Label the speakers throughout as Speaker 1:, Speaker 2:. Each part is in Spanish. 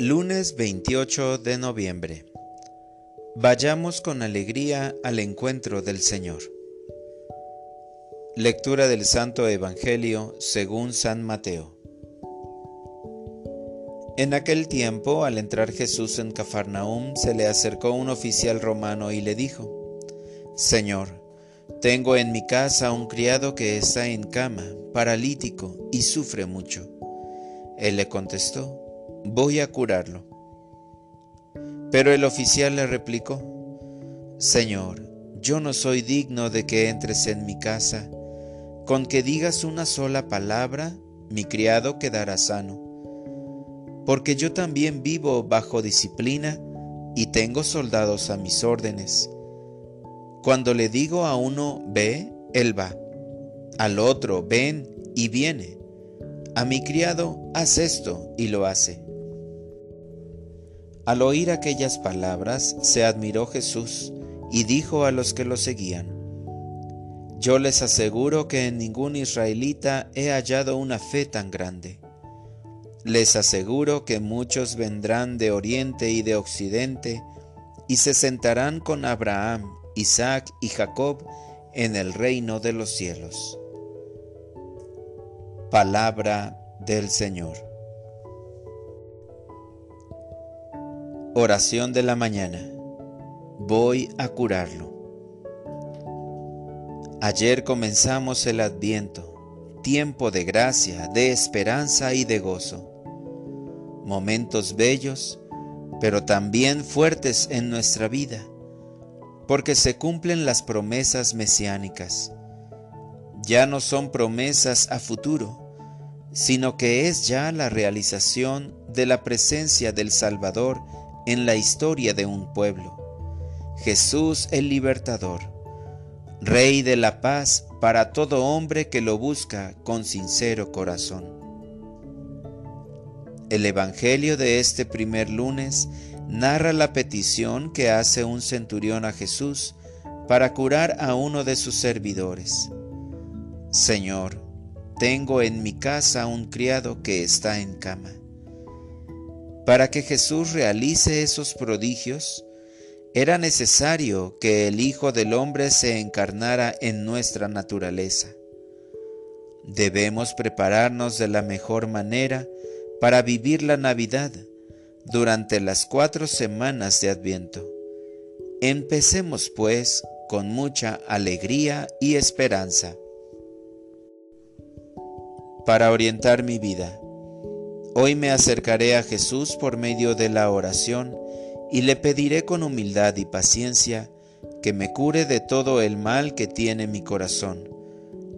Speaker 1: Lunes 28 de noviembre. Vayamos con alegría al encuentro del Señor. Lectura del Santo Evangelio según San Mateo. En aquel tiempo, al entrar Jesús en Cafarnaúm, se le acercó un oficial romano y le dijo, Señor, tengo en mi casa un criado que está en cama, paralítico, y sufre mucho. Él le contestó, voy a curarlo. Pero el oficial le replicó, Señor, yo no soy digno de que entres en mi casa. Con que digas una sola palabra, mi criado quedará sano. Porque yo también vivo bajo disciplina y tengo soldados a mis órdenes. Cuando le digo a uno, ve, él va. Al otro, ven, y viene. A mi criado, haz esto, y lo hace. Al oír aquellas palabras, se admiró Jesús y dijo a los que lo seguían, Yo les aseguro que en ningún israelita he hallado una fe tan grande. Les aseguro que muchos vendrán de oriente y de occidente y se sentarán con Abraham, Isaac y Jacob en el reino de los cielos. Palabra del Señor. Oración de la mañana. Voy a curarlo. Ayer comenzamos el adviento, tiempo de gracia, de esperanza y de gozo. Momentos bellos, pero también fuertes en nuestra vida, porque se cumplen las promesas mesiánicas. Ya no son promesas a futuro, sino que es ya la realización de la presencia del Salvador en la historia de un pueblo. Jesús el libertador, Rey de la paz para todo hombre que lo busca con sincero corazón. El Evangelio de este primer lunes narra la petición que hace un centurión a Jesús para curar a uno de sus servidores. Señor, tengo en mi casa un criado que está en cama para que Jesús realice esos prodigios, era necesario que el Hijo del Hombre se encarnara en nuestra naturaleza. Debemos prepararnos de la mejor manera para vivir la Navidad durante las cuatro semanas de Adviento. Empecemos pues con mucha alegría y esperanza. Para orientar mi vida, Hoy me acercaré a Jesús por medio de la oración y le pediré con humildad y paciencia que me cure de todo el mal que tiene mi corazón.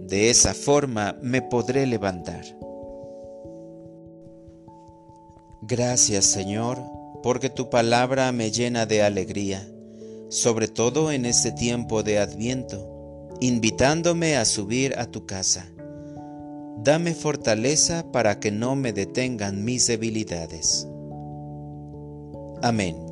Speaker 1: De esa forma me podré levantar. Gracias Señor, porque tu palabra me llena de alegría, sobre todo en este tiempo de adviento, invitándome a subir a tu casa. Dame fortaleza para que no me detengan mis debilidades. Amén.